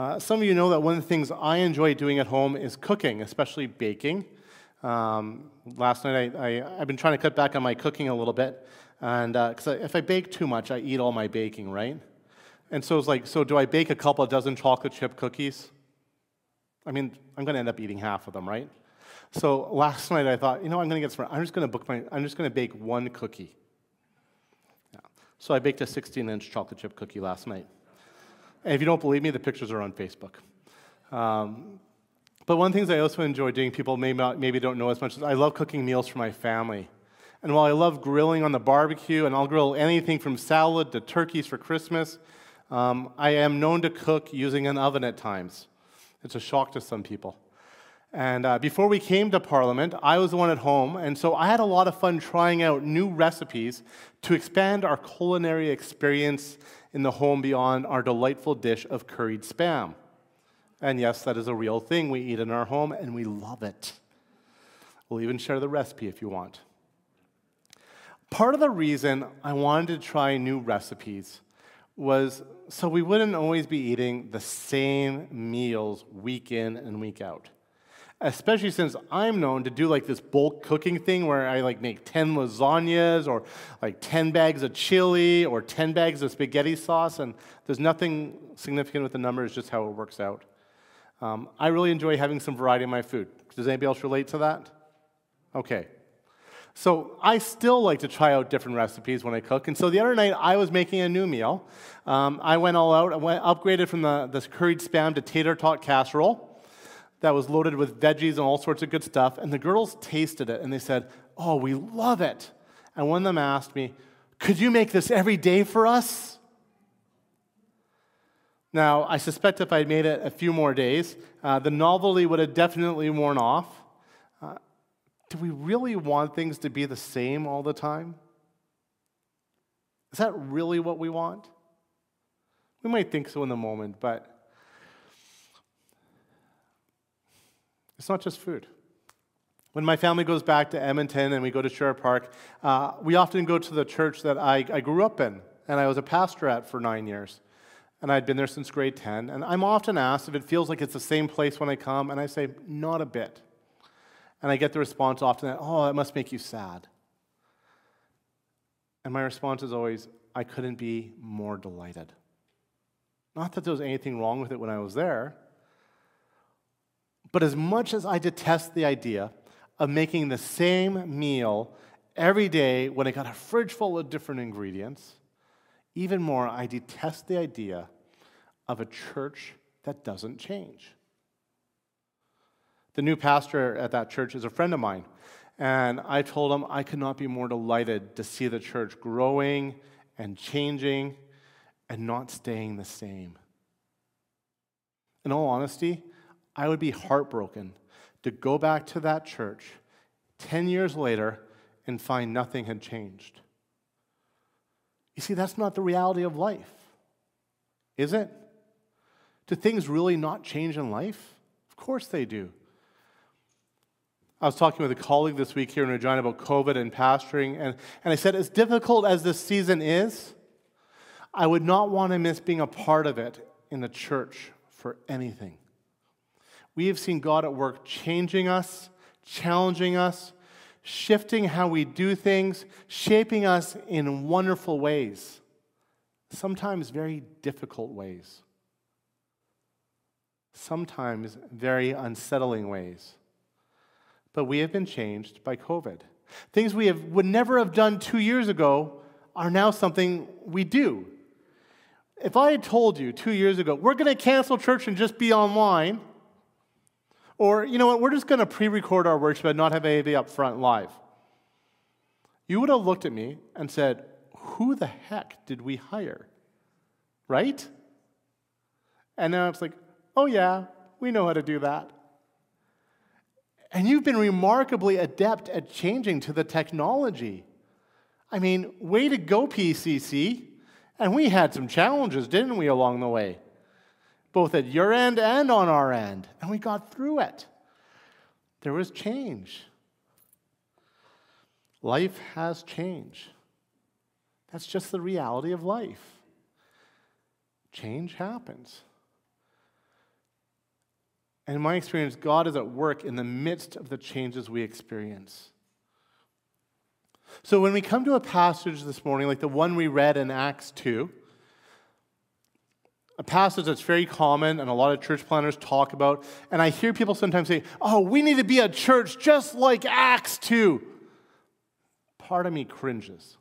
Uh, some of you know that one of the things I enjoy doing at home is cooking, especially baking. Um, last night, I, I, have been trying to cut back on my cooking a little bit, and because uh, if I bake too much, I eat all my baking, right? And so it's like, so do I bake a couple dozen chocolate chip cookies? I mean, I'm going to end up eating half of them, right? So last night I thought, you know, I'm going to get smart. I'm just going to book my. I'm just going to bake one cookie. Yeah. So I baked a 16-inch chocolate chip cookie last night. And if you don't believe me, the pictures are on Facebook. Um, but one of the things I also enjoy doing, people may not, maybe don't know as much, is I love cooking meals for my family. And while I love grilling on the barbecue, and I'll grill anything from salad to turkeys for Christmas, um, I am known to cook using an oven at times. It's a shock to some people. And uh, before we came to Parliament, I was the one at home, and so I had a lot of fun trying out new recipes to expand our culinary experience in the home beyond our delightful dish of curried spam. And yes, that is a real thing we eat in our home, and we love it. We'll even share the recipe if you want. Part of the reason I wanted to try new recipes was so we wouldn't always be eating the same meals week in and week out especially since I'm known to do like this bulk cooking thing where I like make 10 lasagnas or like 10 bags of chili or 10 bags of spaghetti sauce, and there's nothing significant with the numbers, just how it works out. Um, I really enjoy having some variety in my food. Does anybody else relate to that? Okay. So I still like to try out different recipes when I cook. And so the other night I was making a new meal. Um, I went all out. I went upgraded from the, this curried spam to tater tot casserole that was loaded with veggies and all sorts of good stuff. And the girls tasted it and they said, Oh, we love it. And one of them asked me, Could you make this every day for us? Now, I suspect if I'd made it a few more days, uh, the novelty would have definitely worn off. Uh, do we really want things to be the same all the time? Is that really what we want? We might think so in the moment, but It's not just food. When my family goes back to Edmonton and we go to Sherwood Park, uh, we often go to the church that I, I grew up in and I was a pastor at for nine years. And I'd been there since grade 10. And I'm often asked if it feels like it's the same place when I come, and I say, not a bit. And I get the response often that, oh, it must make you sad. And my response is always, I couldn't be more delighted. Not that there was anything wrong with it when I was there, but as much as I detest the idea of making the same meal every day when I got a fridge full of different ingredients, even more, I detest the idea of a church that doesn't change. The new pastor at that church is a friend of mine, and I told him I could not be more delighted to see the church growing and changing and not staying the same. In all honesty, I would be heartbroken to go back to that church 10 years later and find nothing had changed. You see, that's not the reality of life, is it? Do things really not change in life? Of course they do. I was talking with a colleague this week here in Regina about COVID and pastoring, and, and I said, as difficult as this season is, I would not want to miss being a part of it in the church for anything. We have seen God at work changing us, challenging us, shifting how we do things, shaping us in wonderful ways, sometimes very difficult ways, sometimes very unsettling ways. But we have been changed by COVID. Things we have, would never have done two years ago are now something we do. If I had told you two years ago, we're going to cancel church and just be online, or, you know what, we're just going to pre record our worship and not have anything up front live. You would have looked at me and said, Who the heck did we hire? Right? And now it's like, Oh, yeah, we know how to do that. And you've been remarkably adept at changing to the technology. I mean, way to go, PCC. And we had some challenges, didn't we, along the way? Both at your end and on our end. And we got through it. There was change. Life has changed. That's just the reality of life. Change happens. And in my experience, God is at work in the midst of the changes we experience. So when we come to a passage this morning, like the one we read in Acts 2, a passage that's very common and a lot of church planners talk about, and I hear people sometimes say, oh, we need to be a church just like Acts 2. Part of me cringes.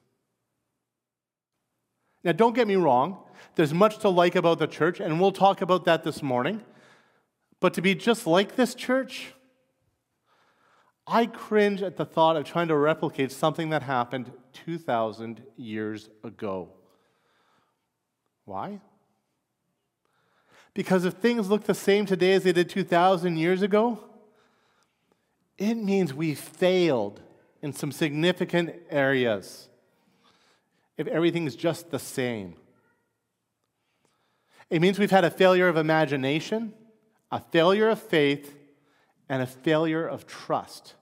Now, don't get me wrong, there's much to like about the church, and we'll talk about that this morning. But to be just like this church, I cringe at the thought of trying to replicate something that happened 2,000 years ago. Why? Because if things look the same today as they did 2,000 years ago, it means we failed in some significant areas if everything's just the same. It means we've had a failure of imagination, a failure of faith, and a failure of trust.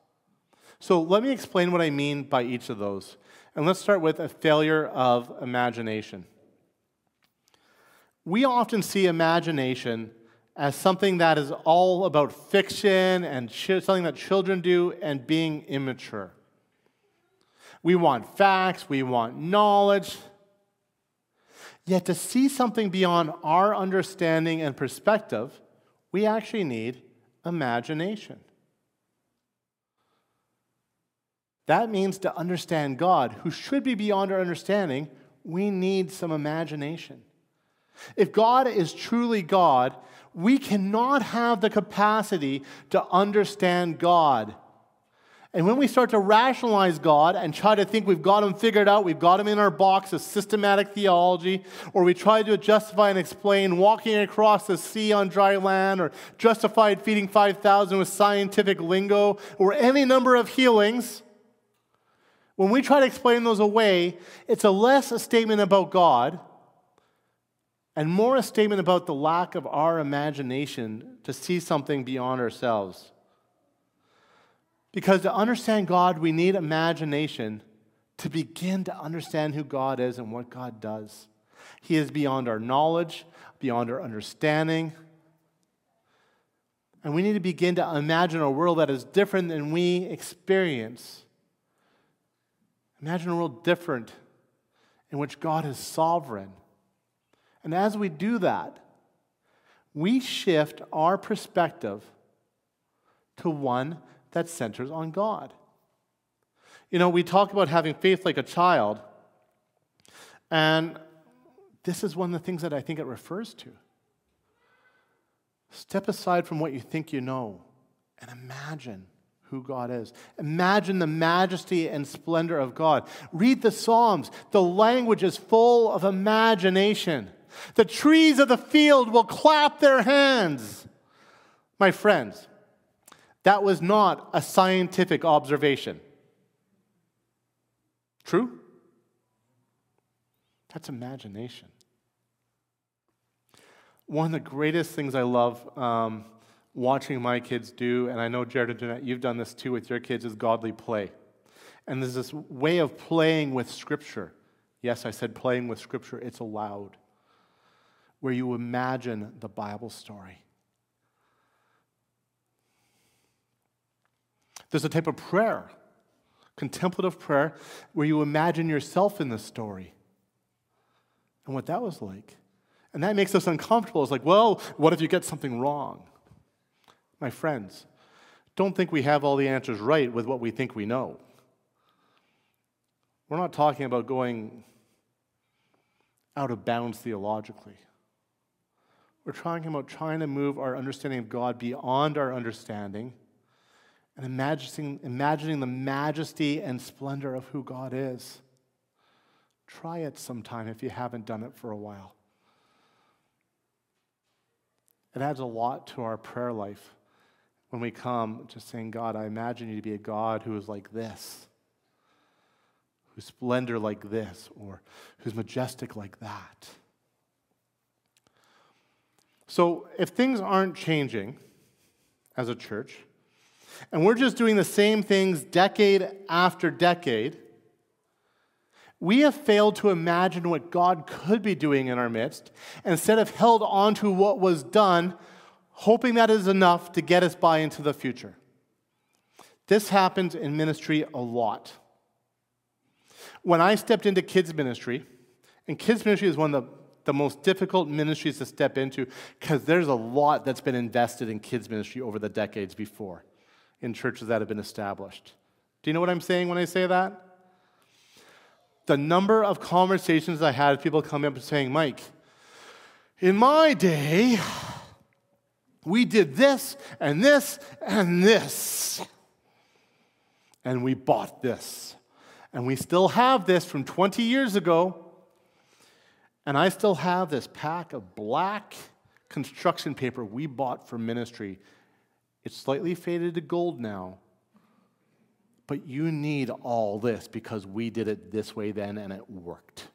So let me explain what I mean by each of those. And let's start with a failure of imagination. We often see imagination as something that is all about fiction and something that children do and being immature. We want facts, we want knowledge. Yet to see something beyond our understanding and perspective, we actually need imagination. That means to understand God, who should be beyond our understanding, we need some imagination. If God is truly God, we cannot have the capacity to understand God. And when we start to rationalize God and try to think we've got him figured out, we've got him in our box of systematic theology, or we try to justify and explain walking across the sea on dry land, or justified feeding 5,000 with scientific lingo, or any number of healings, when we try to explain those away, it's a less a statement about God and more a statement about the lack of our imagination to see something beyond ourselves. Because to understand God, we need imagination to begin to understand who God is and what God does. He is beyond our knowledge, beyond our understanding. And we need to begin to imagine a world that is different than we experience. Imagine a world different in which God is sovereign. And as we do that, we shift our perspective to one that centers on God. You know, we talk about having faith like a child, and this is one of the things that I think it refers to. Step aside from what you think you know and imagine who God is. Imagine the majesty and splendor of God. Read the Psalms. The language is full of imagination. The trees of the field will clap their hands. My friends, that was not a scientific observation. True? That's imagination. One of the greatest things I love um, watching my kids do, and I know Jared and you've done this too with your kids, is godly play. And there's this way of playing with Scripture. Yes, I said playing with Scripture, it's allowed, where you imagine the Bible story. There's a type of prayer, contemplative prayer, where you imagine yourself in the story and what that was like. And that makes us uncomfortable. It's like, well, what if you get something wrong? My friends, don't think we have all the answers right with what we think we know. We're not talking about going out of bounds theologically. We're talking about trying to move our understanding of God beyond our understanding and imagining, imagining the majesty and splendor of who God is. Try it sometime if you haven't done it for a while. It adds a lot to our prayer life when we come to saying, God, I imagine you to be a God who is like this, whose splendor like this, or who's majestic like that. So if things aren't changing as a church, and we're just doing the same things decade after decade, we have failed to imagine what God could be doing in our midst. Instead of held on to what was done, hoping that is enough to get us by into the future. This happens in ministry a lot. When I stepped into kids' ministry, and kids' ministry is one of the, the most difficult ministries to step into because there's a lot that's been invested in kids' ministry over the decades before in churches that have been established. Do you know what I'm saying when I say that? The number of conversations I had, people coming up and saying, Mike, in my day, we did this and this and this. And we bought this. And we still have this from 20 years ago. And I still have this pack of black construction paper we bought for ministry. It's slightly faded to gold now. But you need all this because we did it this way then and it worked.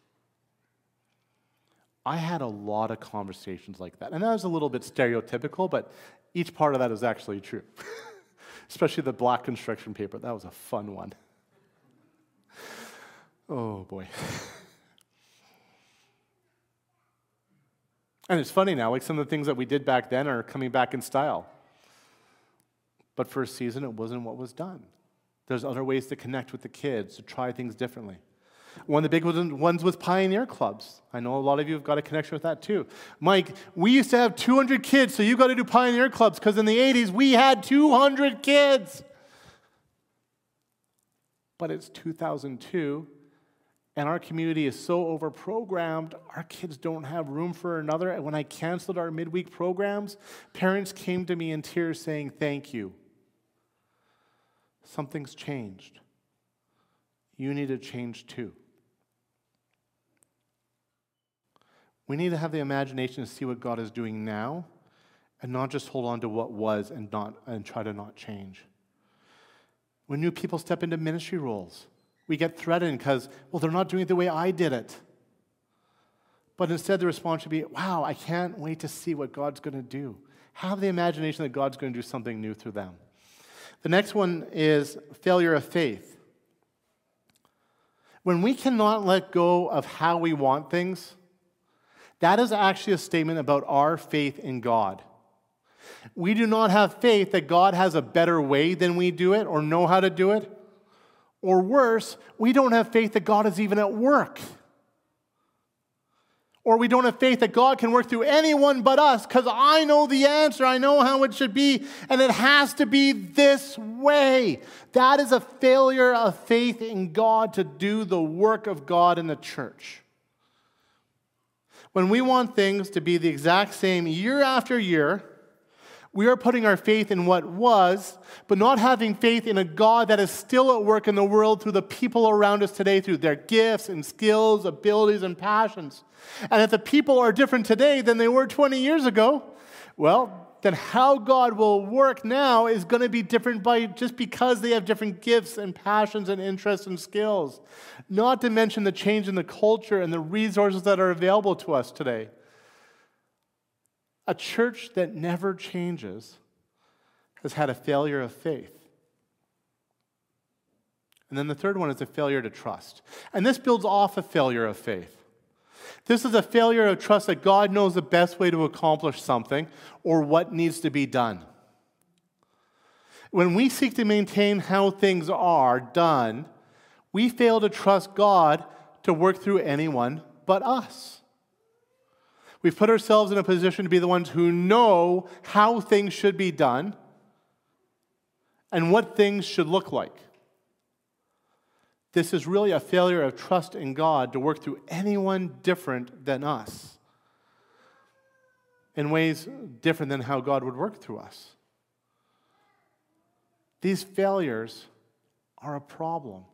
I had a lot of conversations like that. And that was a little bit stereotypical, but each part of that is actually true. Especially the black construction paper. That was a fun one. Oh boy. and it's funny now, like some of the things that we did back then are coming back in style. But for a season, it wasn't what was done. There's other ways to connect with the kids, to try things differently. One of the big ones was pioneer clubs. I know a lot of you have got a connection with that too. Mike, we used to have 200 kids, so you got to do pioneer clubs because in the 80s we had 200 kids. But it's 2002, and our community is so overprogrammed, our kids don't have room for another. And when I canceled our midweek programs, parents came to me in tears saying, Thank you. Something's changed. You need to change too. We need to have the imagination to see what God is doing now and not just hold on to what was and, not, and try to not change. When new people step into ministry roles, we get threatened because, well, they're not doing it the way I did it. But instead, the response should be, wow, I can't wait to see what God's going to do. Have the imagination that God's going to do something new through them. The next one is failure of faith. When we cannot let go of how we want things, that is actually a statement about our faith in God. We do not have faith that God has a better way than we do it or know how to do it. Or worse, we don't have faith that God is even at work. Or we don't have faith that God can work through anyone but us because I know the answer. I know how it should be, and it has to be this way. That is a failure of faith in God to do the work of God in the church. When we want things to be the exact same year after year, we are putting our faith in what was, but not having faith in a God that is still at work in the world through the people around us today, through their gifts and skills, abilities, and passions. And if the people are different today than they were 20 years ago, well, then how God will work now is going to be different by just because they have different gifts and passions and interests and skills. Not to mention the change in the culture and the resources that are available to us today. A church that never changes has had a failure of faith. And then the third one is a failure to trust. And this builds off a failure of faith. This is a failure of trust that God knows the best way to accomplish something or what needs to be done. When we seek to maintain how things are done, we fail to trust God to work through anyone but us. We've put ourselves in a position to be the ones who know how things should be done and what things should look like. This is really a failure of trust in God to work through anyone different than us in ways different than how God would work through us. These failures are a problem.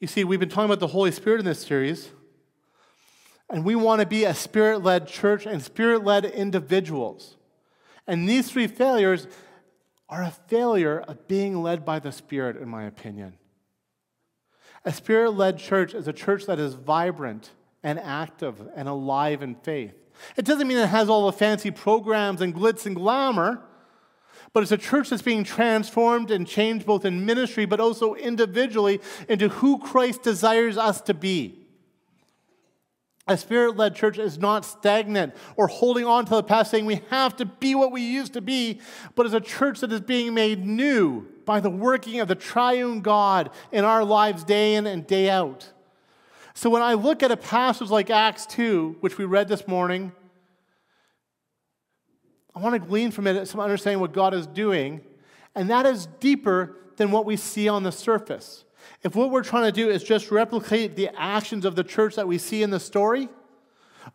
You see, we've been talking about the Holy Spirit in this series, and we want to be a spirit led church and spirit led individuals. And these three failures are a failure of being led by the Spirit, in my opinion. A spirit led church is a church that is vibrant and active and alive in faith. It doesn't mean it has all the fancy programs and glitz and glamour, but it's a church that's being transformed and changed both in ministry but also individually into who Christ desires us to be. A spirit led church is not stagnant or holding on to the past, saying we have to be what we used to be, but is a church that is being made new by the working of the triune God in our lives day in and day out. So when I look at a passage like Acts 2, which we read this morning, I want to glean from it some understanding what God is doing, and that is deeper than what we see on the surface. If what we're trying to do is just replicate the actions of the church that we see in the story,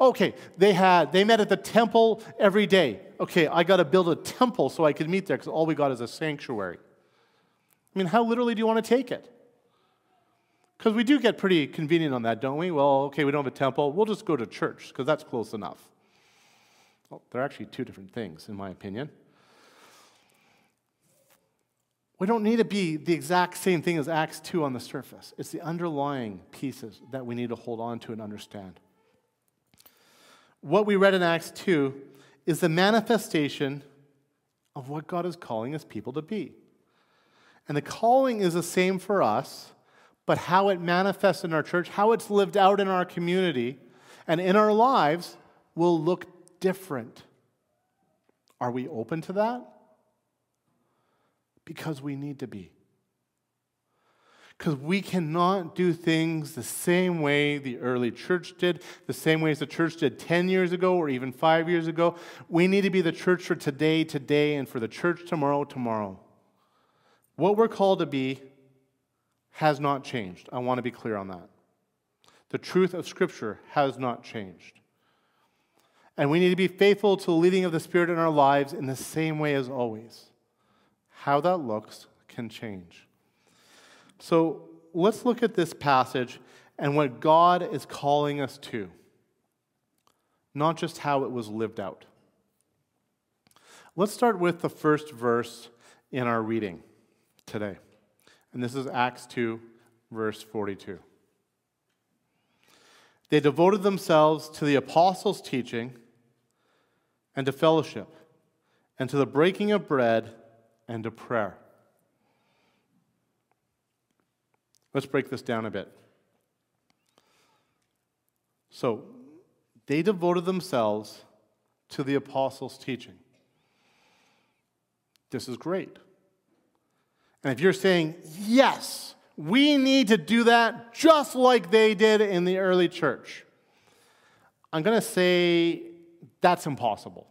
okay, they had they met at the temple every day. Okay, I got to build a temple so I could meet there because all we got is a sanctuary. I mean, how literally do you want to take it? Because we do get pretty convenient on that, don't we? Well, okay, we don't have a temple. We'll just go to church because that's close enough. Well, they're actually two different things, in my opinion. We don't need to be the exact same thing as Acts 2 on the surface. It's the underlying pieces that we need to hold on to and understand. What we read in Acts 2 is the manifestation of what God is calling his people to be. And the calling is the same for us but how it manifests in our church, how it's lived out in our community, and in our lives will look different. Are we open to that? Because we need to be. Because we cannot do things the same way the early church did, the same way as the church did 10 years ago or even five years ago. We need to be the church for today, today, and for the church tomorrow, tomorrow. What we're called to be has not changed. I want to be clear on that. The truth of Scripture has not changed. And we need to be faithful to the leading of the Spirit in our lives in the same way as always. How that looks can change. So let's look at this passage and what God is calling us to, not just how it was lived out. Let's start with the first verse in our reading today. And this is Acts 2, verse 42. They devoted themselves to the apostles' teaching and to fellowship and to the breaking of bread and a prayer. Let's break this down a bit. So, they devoted themselves to the apostles' teaching. This is great. And if you're saying, yes, we need to do that just like they did in the early church, I'm going to say that's impossible.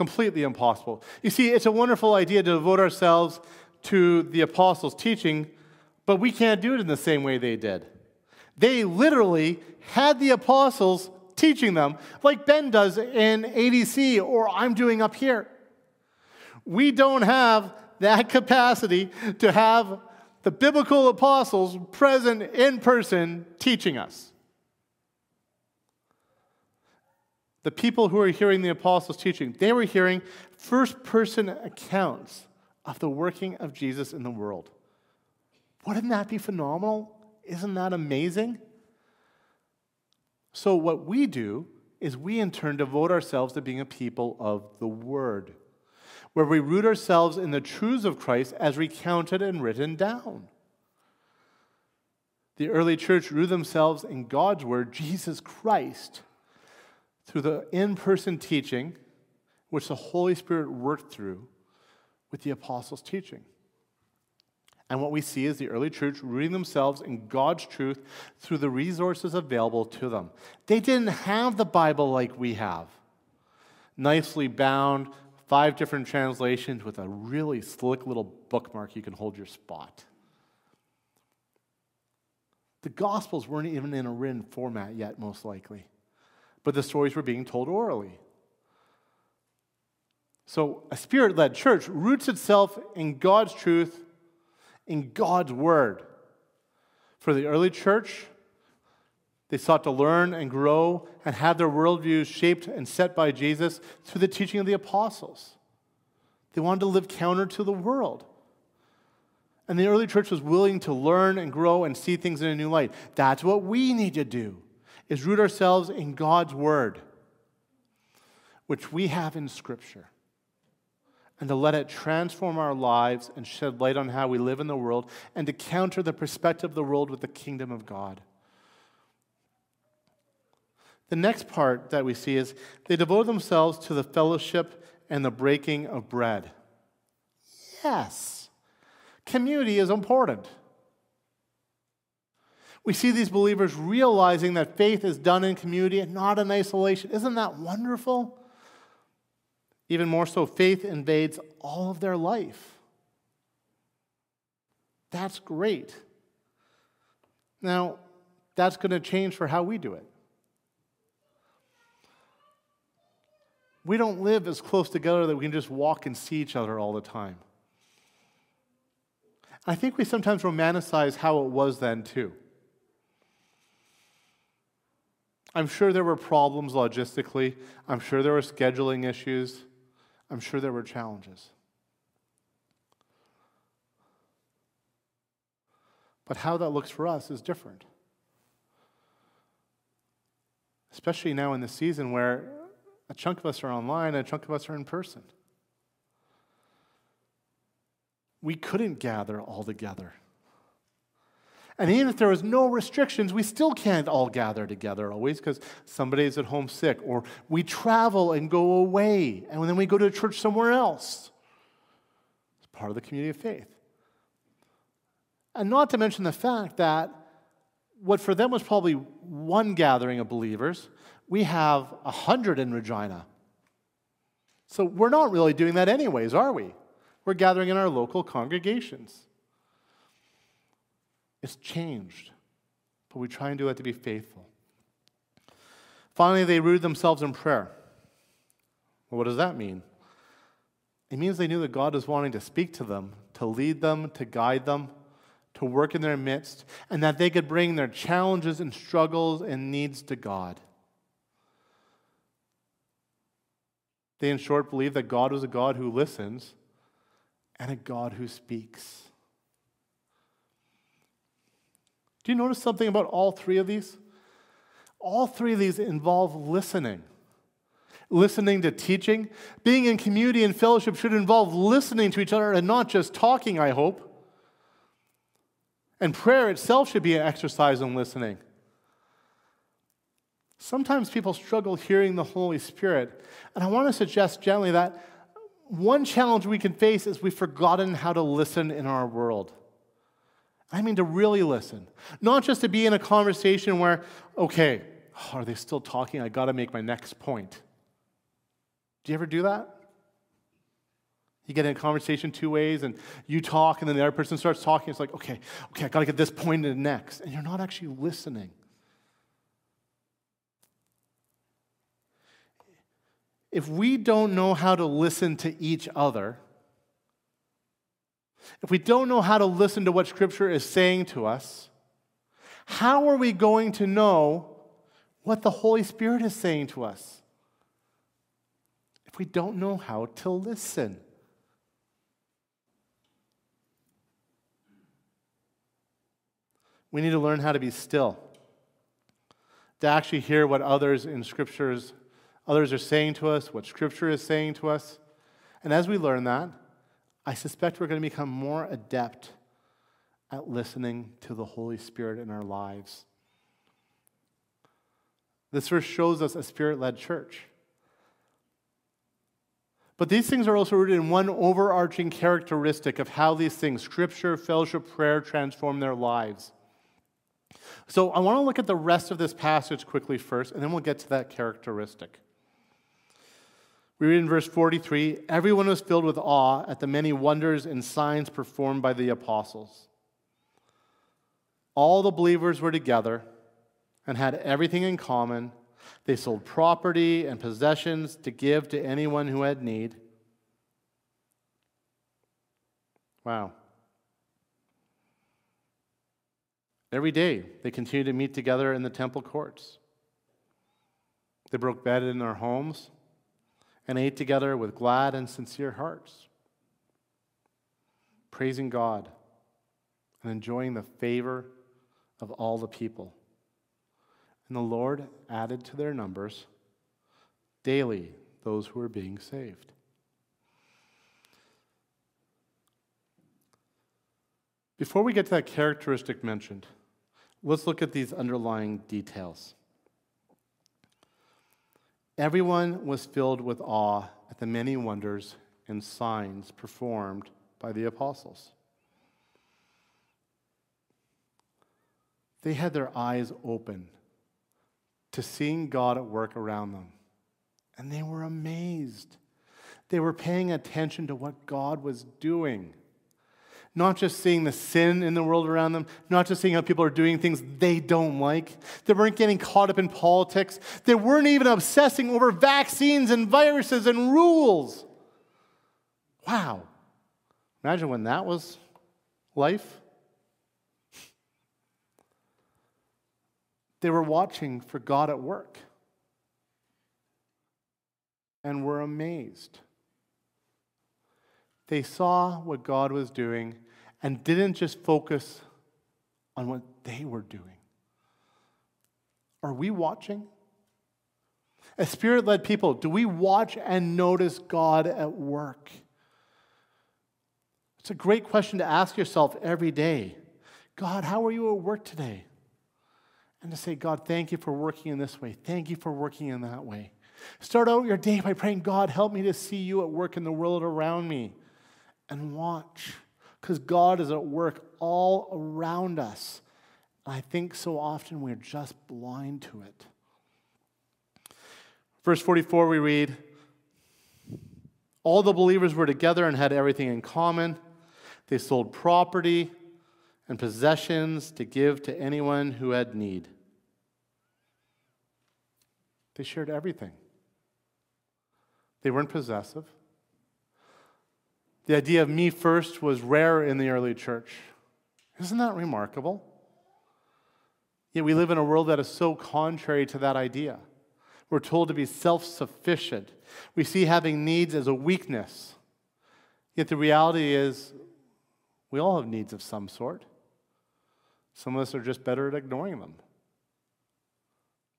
Completely impossible. You see, it's a wonderful idea to devote ourselves to the apostles' teaching, but we can't do it in the same way they did. They literally had the apostles teaching them, like Ben does in ADC or I'm doing up here. We don't have that capacity to have the biblical apostles present in person teaching us. The people who were hearing the apostles' teaching, they were hearing first person accounts of the working of Jesus in the world. Wouldn't that be phenomenal? Isn't that amazing? So, what we do is we in turn devote ourselves to being a people of the Word where we root ourselves in the truths of Christ as recounted and written down. The early church rooted themselves in God's word, Jesus Christ, through the in person teaching which the Holy Spirit worked through with the apostles' teaching. And what we see is the early church rooting themselves in God's truth through the resources available to them. They didn't have the Bible like we have, nicely bound five different translations with a really slick little bookmark you can hold your spot. The Gospels weren't even in a written format yet, most likely, but the stories were being told orally. So, a spirit led church roots itself in God's truth, in God's word. For the early church, they sought to learn and grow and have their worldviews shaped and set by Jesus through the teaching of the apostles. They wanted to live counter to the world. And the early church was willing to learn and grow and see things in a new light. That's what we need to do, is root ourselves in God's word, which we have in Scripture, and to let it transform our lives and shed light on how we live in the world and to counter the perspective of the world with the kingdom of God. The next part that we see is they devote themselves to the fellowship and the breaking of bread. Yes, community is important. We see these believers realizing that faith is done in community and not in isolation. Isn't that wonderful? Even more so, faith invades all of their life. That's great. Now, that's going to change for how we do it. We don't live as close together that we can just walk and see each other all the time. I think we sometimes romanticize how it was then, too. I'm sure there were problems logistically. I'm sure there were scheduling issues. I'm sure there were challenges. But how that looks for us is different. Especially now in the season where a chunk of us are online and a chunk of us are in person. We couldn't gather all together. And even if there was no restrictions, we still can't all gather together always because somebody's at home sick, or we travel and go away, and then we go to church somewhere else. It's part of the community of faith. And not to mention the fact that what for them was probably one gathering of believers, we have a hundred in Regina. So we're not really doing that anyways, are we? We're gathering in our local congregations. It's changed, but we try and do that to be faithful. Finally, they rooted themselves in prayer. Well, what does that mean? It means they knew that God was wanting to speak to them, to lead them, to guide them, to work in their midst, and that they could bring their challenges and struggles and needs to God. They, in short, believed that God was a God who listens and a God who speaks. Do you notice something about all three of these? All three of these involve listening. Listening to teaching. Being in community and fellowship should involve listening to each other and not just talking, I hope. And prayer itself should be an exercise in listening. Sometimes people struggle hearing the Holy Spirit. And I want to suggest gently that one challenge we can face is we've forgotten how to listen in our world. I mean, to really listen, not just to be in a conversation where, okay, are they still talking? I got to make my next point. Do you ever do that? You get in a conversation two ways and you talk, and then the other person starts talking. It's like, okay, okay, I got to get this point in next. And you're not actually listening. If we don't know how to listen to each other, if we don't know how to listen to what Scripture is saying to us, how are we going to know what the Holy Spirit is saying to us? If we don't know how to listen. We need to learn how to be still, to actually hear what others in Scriptures, others are saying to us, what Scripture is saying to us. And as we learn that, I suspect we're going to become more adept at listening to the Holy Spirit in our lives. This verse shows us a spirit led church. But these things are also rooted in one overarching characteristic of how these things, scripture, fellowship, prayer, transform their lives. So I want to look at the rest of this passage quickly first, and then we'll get to that characteristic. We read in verse 43 Everyone was filled with awe at the many wonders and signs performed by the apostles. All the believers were together and had everything in common. They sold property and possessions to give to anyone who had need. Wow. Every day, they continued to meet together in the temple courts. They broke bread in their homes and ate together with glad and sincere hearts, praising God and enjoying the favor of all the people. And the Lord added to their numbers daily those who were being saved. Before we get to that characteristic mentioned, let's look at these underlying details. Everyone was filled with awe at the many wonders and signs performed by the apostles. They had their eyes open to seeing God at work around them, and they were amazed. They were paying attention to what God was doing. Not just seeing the sin in the world around them, not just seeing how people are doing things they don't like. They weren't getting caught up in politics. They weren't even obsessing over vaccines and viruses and rules. Wow. Imagine when that was life. They were watching for God at work and were amazed. They saw what God was doing and didn't just focus on what they were doing. Are we watching? As spirit led people, do we watch and notice God at work? It's a great question to ask yourself every day. God, how are you at work today? And to say, God, thank you for working in this way. Thank you for working in that way. Start out your day by praying, God, help me to see you at work in the world around me. And watch, because God is at work all around us. I think so often we're just blind to it. Verse 44, we read, All the believers were together and had everything in common. They sold property and possessions to give to anyone who had need. They shared everything. They weren't possessive. The idea of me first was rare in the early church. Isn't that remarkable? Yet we live in a world that is so contrary to that idea. We're told to be self sufficient. We see having needs as a weakness. Yet the reality is, we all have needs of some sort. Some of us are just better at ignoring them.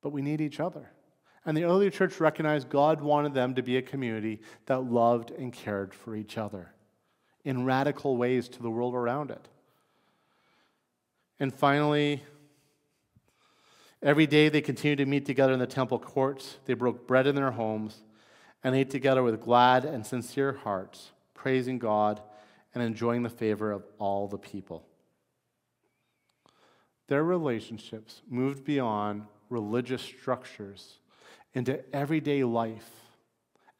But we need each other. And the early church recognized God wanted them to be a community that loved and cared for each other in radical ways to the world around it. And finally, every day they continued to meet together in the temple courts. They broke bread in their homes and ate together with glad and sincere hearts, praising God and enjoying the favor of all the people. Their relationships moved beyond religious structures into everyday life.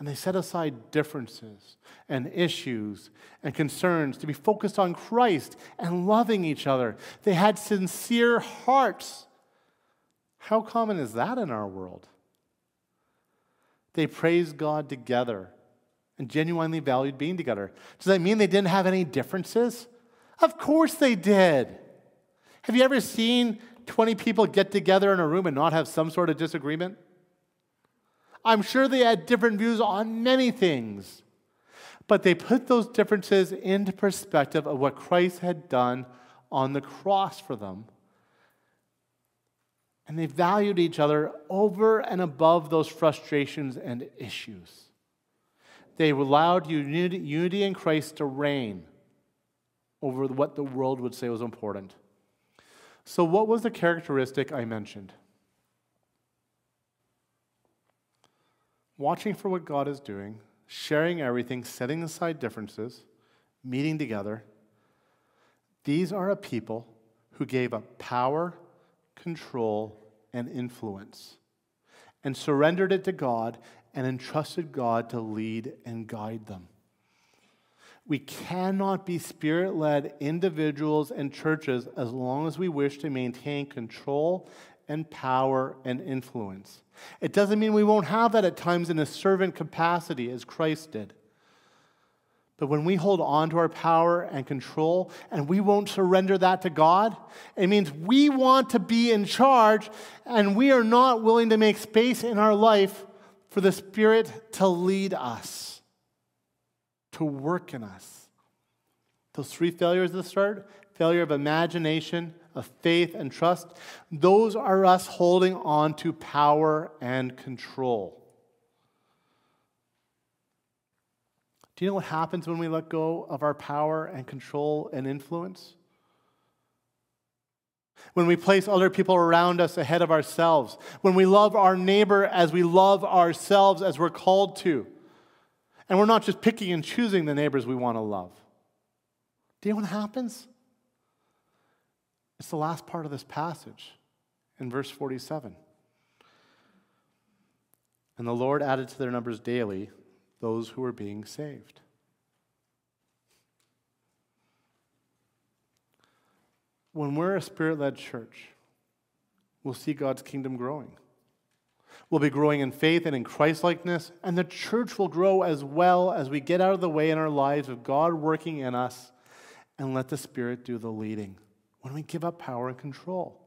And they set aside differences and issues and concerns to be focused on Christ and loving each other. They had sincere hearts. How common is that in our world? They praised God together and genuinely valued being together. Does that mean they didn't have any differences? Of course they did. Have you ever seen 20 people get together in a room and not have some sort of disagreement? I'm sure they had different views on many things, but they put those differences into perspective of what Christ had done on the cross for them. And they valued each other over and above those frustrations and issues. They allowed unity, in Christ to reign over what the world would say was important. So, what was the characteristic I mentioned? Watching for what God is doing, sharing everything, setting aside differences, meeting together. These are a people who gave up power, control, and influence and surrendered it to God and entrusted God to lead and guide them. We cannot be spirit led individuals and churches as long as we wish to maintain control and power and influence. It doesn't mean we won't have that at times in a servant capacity as Christ did. But when we hold on to our power and control and we won't surrender that to God, it means we want to be in charge and we are not willing to make space in our life for the Spirit to lead us, to work in us. Those three failures at the start failure of imagination, of faith, and trust those are us holding on to power and control. Do you know what happens when we let go of our power and control and influence? when we place other people around us ahead of ourselves, when we love our neighbor as we love ourselves as we're called to. And we're not just picking and choosing the neighbors we want to love. Do you know what happens? It's the last part of this passage in verse 47. And the Lord added to their numbers daily those who were being saved. When we're a spirit led church, we'll see God's kingdom growing. We'll be growing in faith and in Christlikeness, and the church will grow as well as we get out of the way in our lives of God working in us and let the Spirit do the leading when we give up power and control.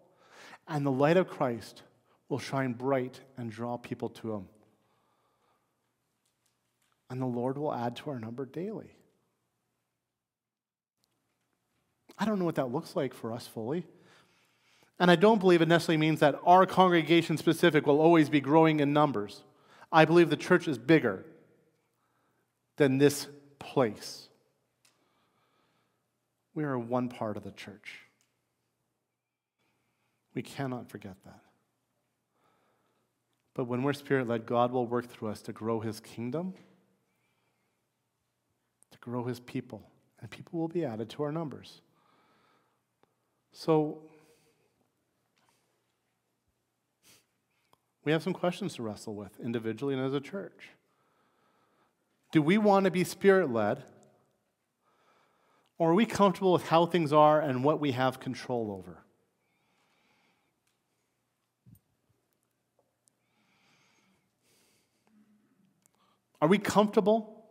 And the light of Christ will shine bright and draw people to Him. And the Lord will add to our number daily. I don't know what that looks like for us fully. And I don't believe it necessarily means that our congregation specific will always be growing in numbers. I believe the church is bigger than this place. We are one part of the church. We cannot forget that. But when we're spirit led, God will work through us to grow his kingdom, to grow his people, and people will be added to our numbers. So, we have some questions to wrestle with individually and as a church. Do we want to be spirit led? Or are we comfortable with how things are and what we have control over? Are we comfortable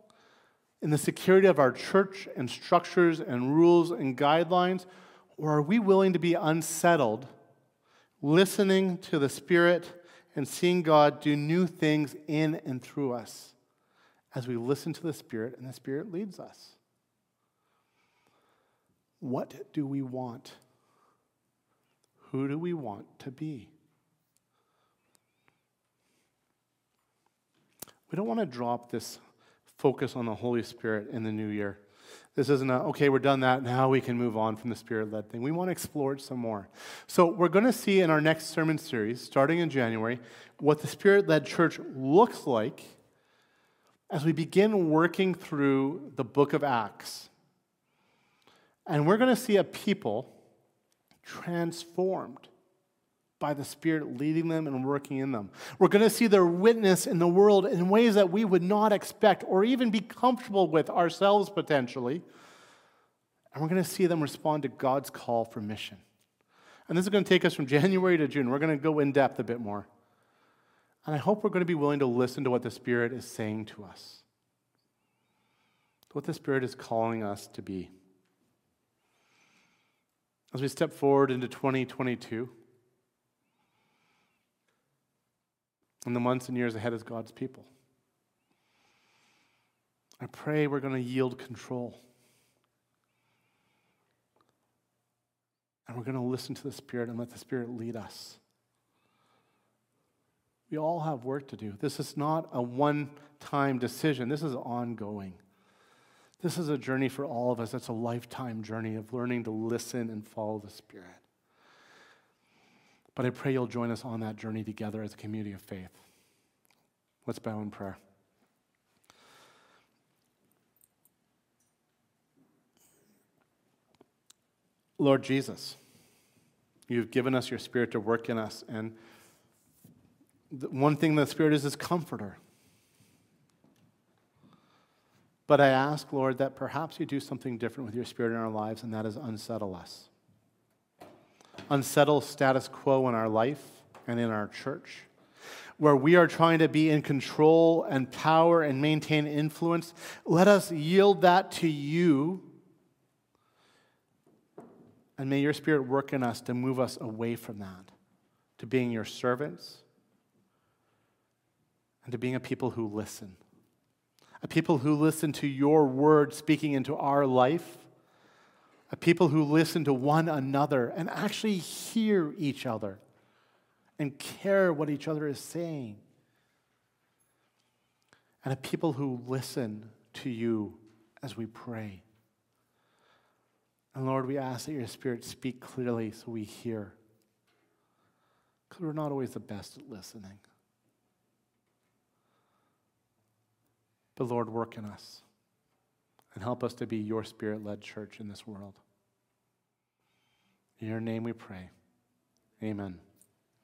in the security of our church and structures and rules and guidelines? Or are we willing to be unsettled, listening to the Spirit and seeing God do new things in and through us as we listen to the Spirit and the Spirit leads us? What do we want? Who do we want to be? We don't want to drop this focus on the Holy Spirit in the new year. This isn't a, okay, we're done that, now we can move on from the Spirit led thing. We want to explore it some more. So, we're going to see in our next sermon series, starting in January, what the Spirit led church looks like as we begin working through the book of Acts. And we're going to see a people transformed by the Spirit leading them and working in them. We're going to see their witness in the world in ways that we would not expect or even be comfortable with ourselves potentially. And we're going to see them respond to God's call for mission. And this is going to take us from January to June. We're going to go in depth a bit more. And I hope we're going to be willing to listen to what the Spirit is saying to us, what the Spirit is calling us to be. As we step forward into 2022, in the months and years ahead as God's people. I pray we're going to yield control. And we're going to listen to the Spirit and let the Spirit lead us. We all have work to do. This is not a one time decision, this is ongoing. This is a journey for all of us. It's a lifetime journey of learning to listen and follow the Spirit. But I pray you'll join us on that journey together as a community of faith. Let's bow in prayer. Lord Jesus, you've given us your Spirit to work in us. And one thing the Spirit is is comforter. But I ask, Lord, that perhaps you do something different with your Spirit in our lives, and that is unsettle us unsettle status quo in our life and in our church, where we are trying to be in control and power and maintain influence, let us yield that to you. And may your spirit work in us to move us away from that, to being your servants, and to being a people who listen. A people who listen to your word speaking into our life a people who listen to one another and actually hear each other and care what each other is saying. And a people who listen to you as we pray. And Lord, we ask that your Spirit speak clearly so we hear because we're not always the best at listening. But Lord, work in us and help us to be your spirit led church in this world. In your name we pray. Amen.